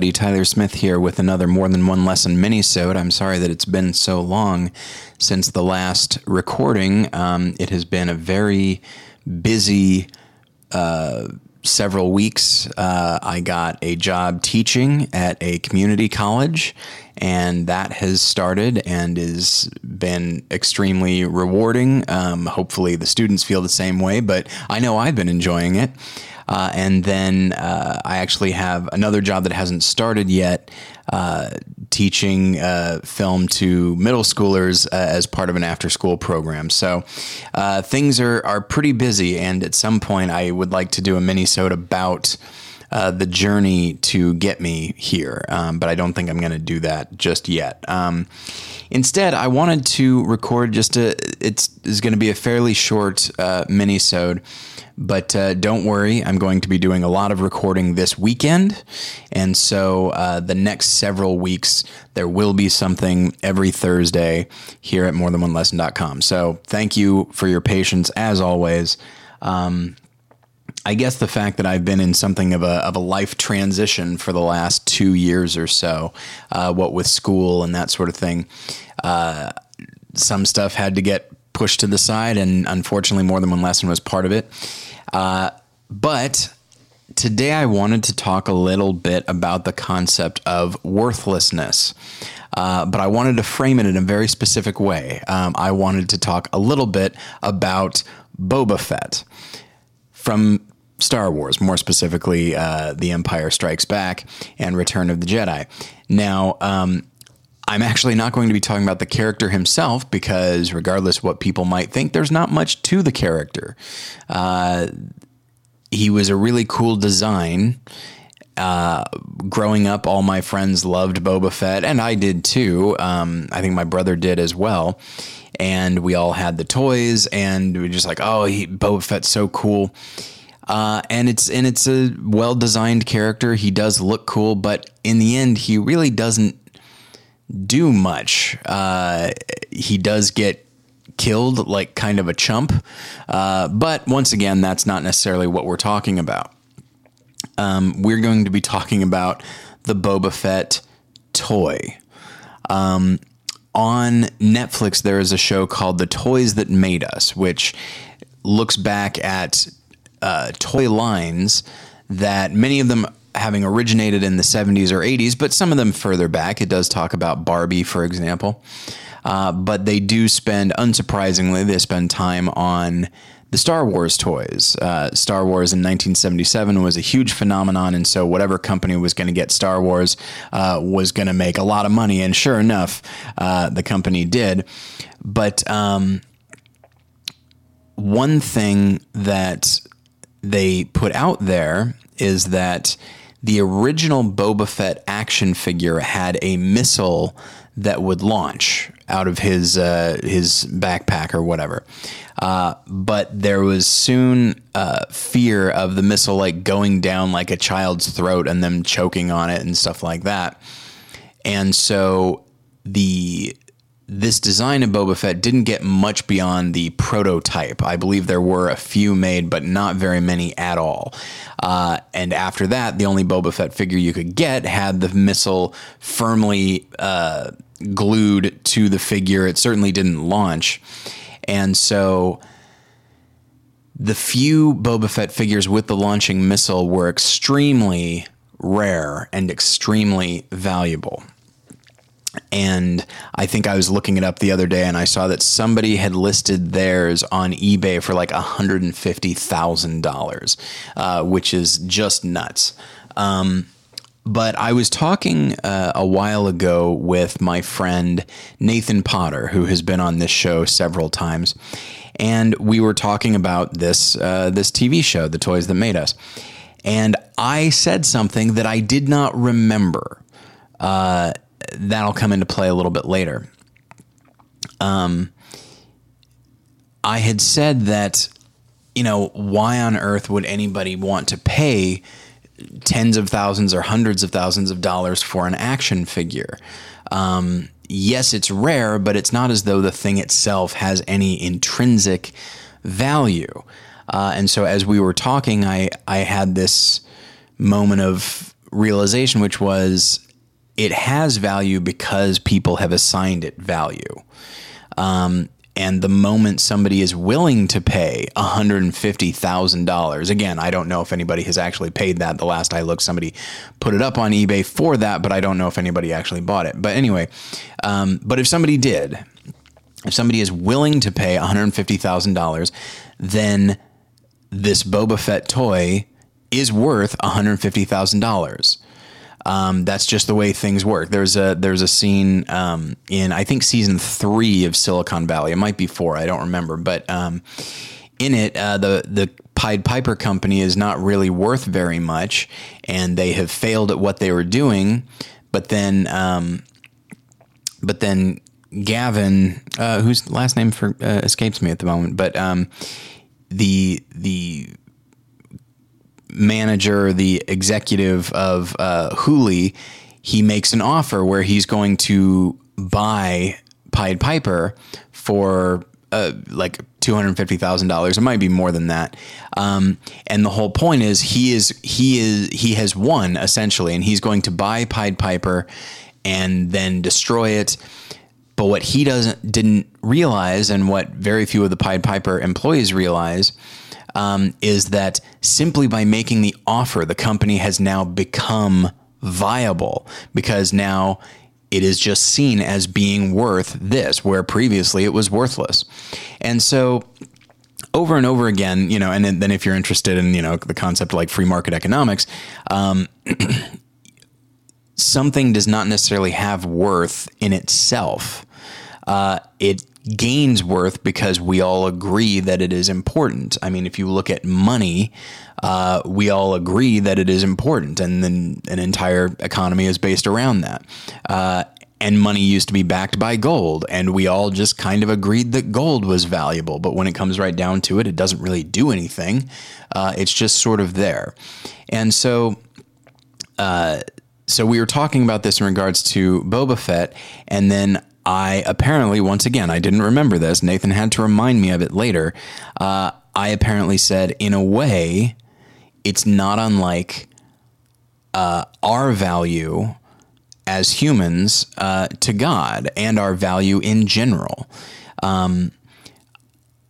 everybody. Tyler Smith here with another More Than One Lesson minisode. I'm sorry that it's been so long since the last recording. Um, it has been a very busy uh, several weeks. Uh, I got a job teaching at a community college, and that has started and has been extremely rewarding. Um, hopefully, the students feel the same way, but I know I've been enjoying it. Uh, and then uh, I actually have another job that hasn't started yet, uh, teaching uh, film to middle schoolers uh, as part of an after school program. So uh, things are, are pretty busy. And at some point, I would like to do a mini about. Uh, the journey to get me here, um, but I don't think I'm going to do that just yet. Um, instead, I wanted to record just a. It's is going to be a fairly short uh, mini-sode but uh, don't worry, I'm going to be doing a lot of recording this weekend. And so uh, the next several weeks, there will be something every Thursday here at morethanonelesson.com. So thank you for your patience as always. Um, I guess the fact that I've been in something of a, of a life transition for the last two years or so, uh, what with school and that sort of thing, uh, some stuff had to get pushed to the side, and unfortunately, more than one lesson was part of it. Uh, but today I wanted to talk a little bit about the concept of worthlessness. Uh, but I wanted to frame it in a very specific way. Um, I wanted to talk a little bit about Boba Fett from Star Wars, more specifically, uh, The Empire Strikes Back and Return of the Jedi. Now, um, I'm actually not going to be talking about the character himself because, regardless what people might think, there's not much to the character. Uh, he was a really cool design. Uh, growing up, all my friends loved Boba Fett, and I did too. Um, I think my brother did as well. And we all had the toys, and we were just like, "Oh, he, Boba Fett's so cool." Uh, and it's and it's a well designed character. He does look cool, but in the end, he really doesn't do much. Uh, he does get killed like kind of a chump, uh, but once again, that's not necessarily what we're talking about. Um, we're going to be talking about the Boba Fett toy. Um, on Netflix, there is a show called The Toys That Made Us, which looks back at uh, toy lines that many of them having originated in the 70s or 80s, but some of them further back. It does talk about Barbie, for example. Uh, but they do spend, unsurprisingly, they spend time on the Star Wars toys. Uh, Star Wars in 1977 was a huge phenomenon, and so whatever company was going to get Star Wars uh, was going to make a lot of money, and sure enough, uh, the company did. But um, one thing that they put out there is that the original Boba Fett action figure had a missile that would launch out of his uh, his backpack or whatever. Uh, but there was soon uh, fear of the missile like going down like a child's throat and them choking on it and stuff like that. And so the this design of Boba Fett didn't get much beyond the prototype. I believe there were a few made, but not very many at all. Uh, and after that, the only Boba Fett figure you could get had the missile firmly uh, glued to the figure. It certainly didn't launch. And so the few Boba Fett figures with the launching missile were extremely rare and extremely valuable. And I think I was looking it up the other day and I saw that somebody had listed theirs on eBay for like $150,000, uh, which is just nuts. Um, but I was talking uh, a while ago with my friend Nathan Potter, who has been on this show several times, and we were talking about this uh, this TV show, The Toys That Made Us, and I said something that I did not remember. Uh, that'll come into play a little bit later. Um, I had said that, you know, why on earth would anybody want to pay tens of thousands or hundreds of thousands of dollars for an action figure? Um, yes, it's rare, but it's not as though the thing itself has any intrinsic value. Uh, and so as we were talking, I, I had this moment of realization, which was it has value because people have assigned it value. Um, and the moment somebody is willing to pay $150,000, again, I don't know if anybody has actually paid that. The last I looked, somebody put it up on eBay for that, but I don't know if anybody actually bought it. But anyway, um, but if somebody did, if somebody is willing to pay $150,000, then this Boba Fett toy is worth $150,000. Um, that's just the way things work. There's a there's a scene um, in I think season three of Silicon Valley. It might be four. I don't remember, but um, in it, uh, the the Pied Piper company is not really worth very much, and they have failed at what they were doing. But then, um, but then Gavin, uh, whose last name for, uh, escapes me at the moment, but um, the the manager, the executive of uh, Hooli, he makes an offer where he's going to buy Pied Piper for uh, like two hundred fifty thousand dollars. It might be more than that. Um, and the whole point is he is he is he has won essentially, and he's going to buy Pied Piper and then destroy it. But what he doesn't didn't realize, and what very few of the Pied Piper employees realize, um, is that simply by making the offer, the company has now become viable because now it is just seen as being worth this, where previously it was worthless. And so over and over again, you know, and then if you're interested in, you know, the concept of like free market economics, um, something does not necessarily have worth in itself. Uh, it gains worth because we all agree that it is important. I mean, if you look at money, uh, we all agree that it is important, and then an entire economy is based around that. Uh, and money used to be backed by gold, and we all just kind of agreed that gold was valuable. But when it comes right down to it, it doesn't really do anything. Uh, it's just sort of there. And so, uh, so we were talking about this in regards to Boba Fett, and then I apparently, once again, I didn't remember this. Nathan had to remind me of it later. Uh, I apparently said, in a way, it's not unlike uh, our value as humans uh, to God and our value in general. Um,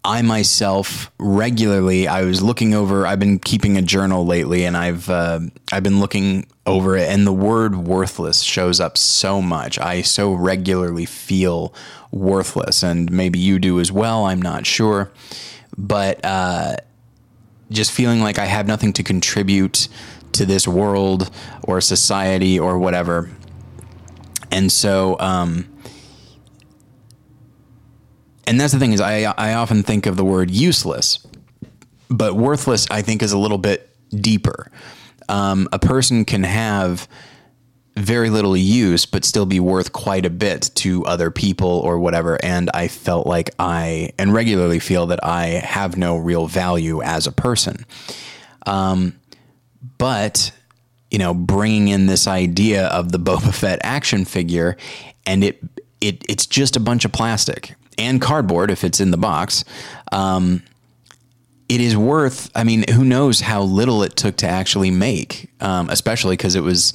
I myself regularly, I was looking over. I've been keeping a journal lately, and I've uh, I've been looking over it, and the word worthless shows up so much. I so regularly feel worthless, and maybe you do as well. I'm not sure, but uh, just feeling like I have nothing to contribute to this world or society or whatever, and so. Um, and that's the thing is I I often think of the word useless, but worthless I think is a little bit deeper. Um, a person can have very little use, but still be worth quite a bit to other people or whatever. And I felt like I, and regularly feel that I have no real value as a person. Um, but, you know, bringing in this idea of the Boba Fett action figure, and it, it it's just a bunch of plastic and cardboard if it's in the box. Um, it is worth. I mean, who knows how little it took to actually make, um, especially because it was,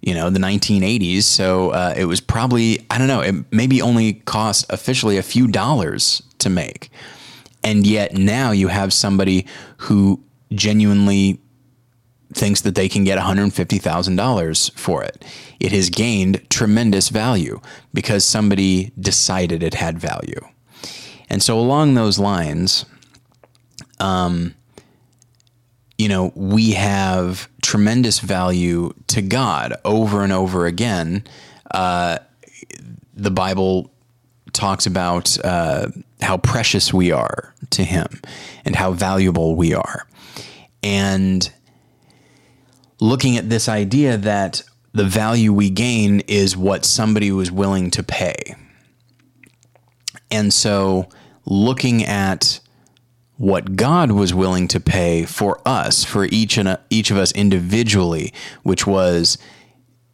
you know, the 1980s. So uh, it was probably I don't know. It maybe only cost officially a few dollars to make, and yet now you have somebody who genuinely thinks that they can get $150,000 for it. It has gained tremendous value because somebody decided it had value. And so, along those lines, um, you know, we have tremendous value to God over and over again. Uh, the Bible talks about uh, how precious we are to Him and how valuable we are. And looking at this idea that the value we gain is what somebody was willing to pay. And so looking at what God was willing to pay for us, for each and a, each of us individually, which was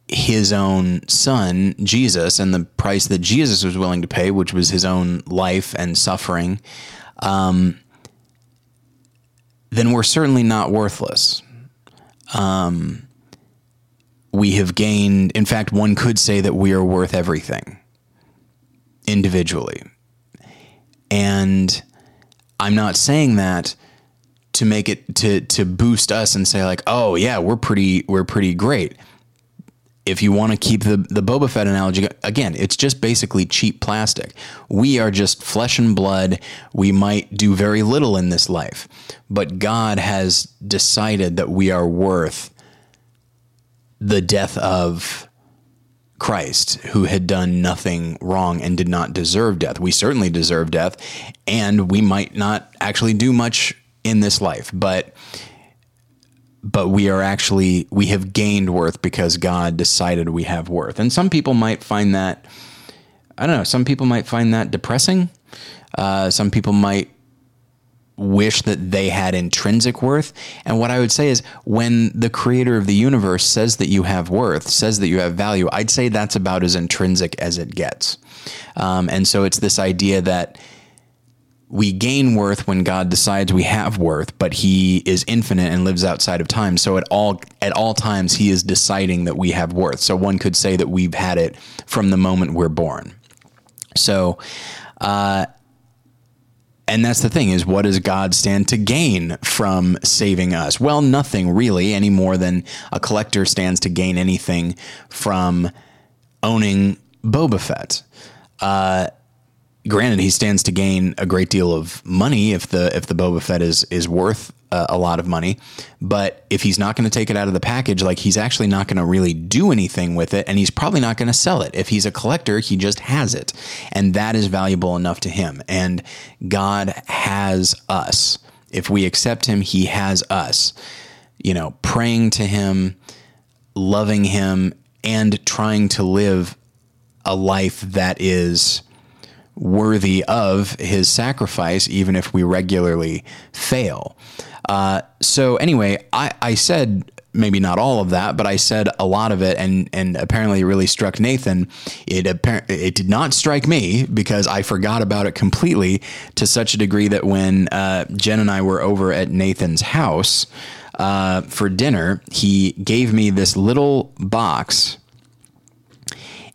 his own son, Jesus, and the price that Jesus was willing to pay, which was his own life and suffering, um, then we're certainly not worthless. Um, we have gained, in fact, one could say that we are worth everything individually. And I'm not saying that to make it to to boost us and say like, oh yeah, we're pretty we're pretty great. If you want to keep the the Boba Fett analogy again, it's just basically cheap plastic. We are just flesh and blood. We might do very little in this life, but God has decided that we are worth the death of Christ, who had done nothing wrong and did not deserve death. We certainly deserve death, and we might not actually do much in this life, but but we are actually we have gained worth because God decided we have worth. And some people might find that I don't know. Some people might find that depressing. Uh, some people might wish that they had intrinsic worth. And what I would say is when the creator of the universe says that you have worth, says that you have value, I'd say that's about as intrinsic as it gets. Um, and so it's this idea that we gain worth when God decides we have worth, but he is infinite and lives outside of time. So at all at all times he is deciding that we have worth. So one could say that we've had it from the moment we're born. So uh, and that's the thing is what does God stand to gain from saving us? Well, nothing really any more than a collector stands to gain anything from owning Boba Fett. Uh, granted, he stands to gain a great deal of money if the if the Boba Fett is is worth uh, a lot of money. But if he's not going to take it out of the package, like he's actually not going to really do anything with it, and he's probably not going to sell it. If he's a collector, he just has it, and that is valuable enough to him. And God has us. If we accept Him, He has us. You know, praying to Him, loving Him, and trying to live a life that is worthy of his sacrifice, even if we regularly fail. Uh, so anyway, I, I said maybe not all of that, but I said a lot of it, and and apparently really struck Nathan. It apparently it did not strike me because I forgot about it completely to such a degree that when uh, Jen and I were over at Nathan's house uh, for dinner, he gave me this little box,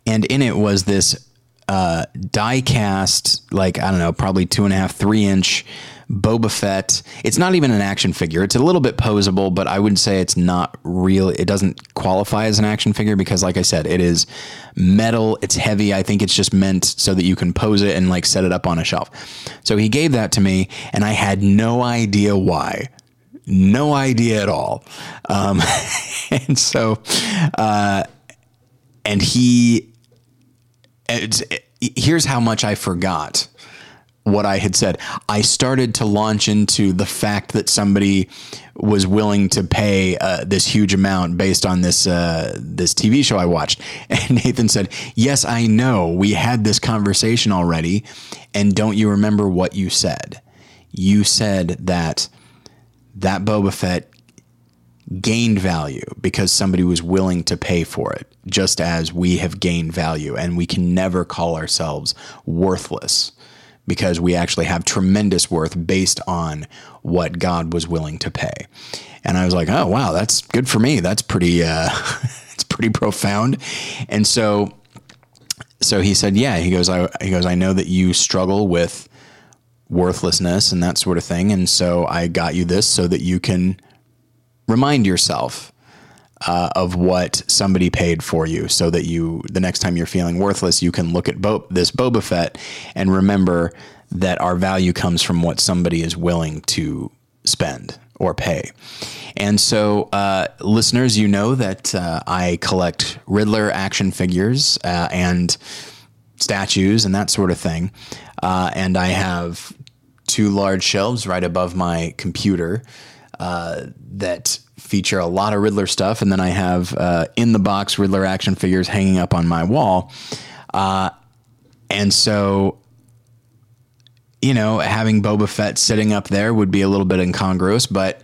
and in it was this uh, die cast, like I don't know, probably two and a half, three inch Boba Fett. It's not even an action figure. It's a little bit posable, but I wouldn't say it's not real. It doesn't qualify as an action figure because, like I said, it is metal. It's heavy. I think it's just meant so that you can pose it and like set it up on a shelf. So he gave that to me, and I had no idea why no idea at all. Um, and so, uh, and he it, here's how much I forgot what I had said. I started to launch into the fact that somebody was willing to pay uh, this huge amount based on this uh, this TV show I watched. And Nathan said, "Yes, I know. We had this conversation already. And don't you remember what you said? You said that that Boba Fett gained value because somebody was willing to pay for it, just as we have gained value. And we can never call ourselves worthless because we actually have tremendous worth based on what God was willing to pay. And I was like, oh, wow, that's good for me. That's pretty, uh, it's pretty profound. And so, so he said, yeah, he goes, I, he goes, I know that you struggle with worthlessness and that sort of thing. And so I got you this so that you can remind yourself uh, of what somebody paid for you so that you the next time you're feeling worthless you can look at Bo- this Boba Fett and remember that our value comes from what somebody is willing to spend or pay. And so, uh, listeners, you know that uh, I collect Riddler action figures uh, and statues and that sort of thing. Uh, and I have two large shelves right above my computer uh, that feature a lot of Riddler stuff, and then I have uh, in the box Riddler action figures hanging up on my wall. Uh, and so, you know, having Boba Fett sitting up there would be a little bit incongruous, but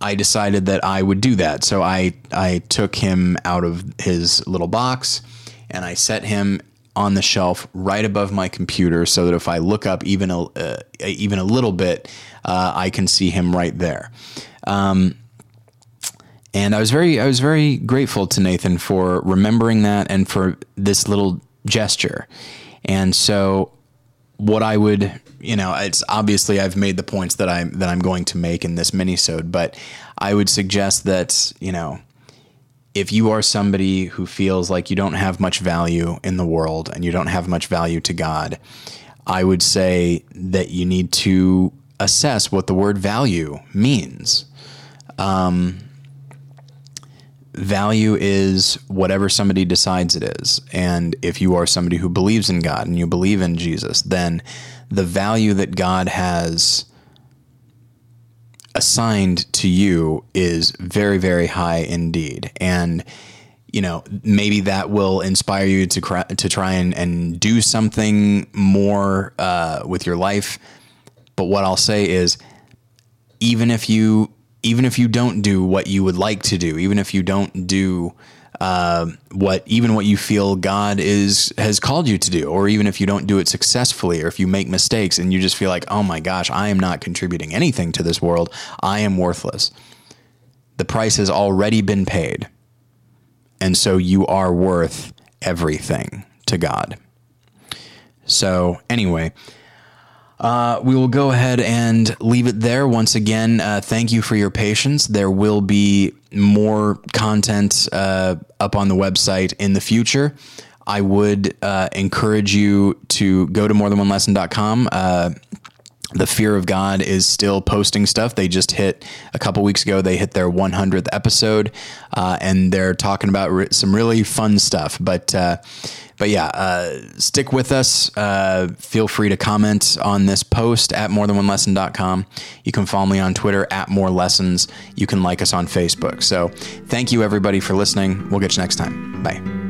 I decided that I would do that. So I I took him out of his little box and I set him on the shelf right above my computer so that if I look up even a uh, even a little bit, uh, I can see him right there. Um, And I was very I was very grateful to Nathan for remembering that and for this little gesture. And so what I would, you know, it's obviously I've made the points that I'm that I'm going to make in this minisode, but I would suggest that, you know, if you are somebody who feels like you don't have much value in the world and you don't have much value to God, I would say that you need to assess what the word value means. Um, value is whatever somebody decides it is. And if you are somebody who believes in God and you believe in Jesus, then the value that God has assigned to you is very, very high indeed. And you know, maybe that will inspire you to to try and, and do something more uh, with your life. But what I'll say is, even if you even if you don't do what you would like to do, even if you don't do uh, what even what you feel God is has called you to do, or even if you don't do it successfully, or if you make mistakes and you just feel like, oh my gosh, I am not contributing anything to this world, I am worthless. The price has already been paid, and so you are worth everything to God. So anyway. Uh, we will go ahead and leave it there. Once again, uh, thank you for your patience. There will be more content uh, up on the website in the future. I would uh, encourage you to go to morethanonelesson.com. The Fear of God is still posting stuff. They just hit a couple weeks ago. They hit their 100th episode, uh, and they're talking about re- some really fun stuff. But uh, but yeah, uh, stick with us. Uh, feel free to comment on this post at morethanonelesson.com. You can follow me on Twitter at more lessons. You can like us on Facebook. So thank you everybody for listening. We'll get you next time. Bye.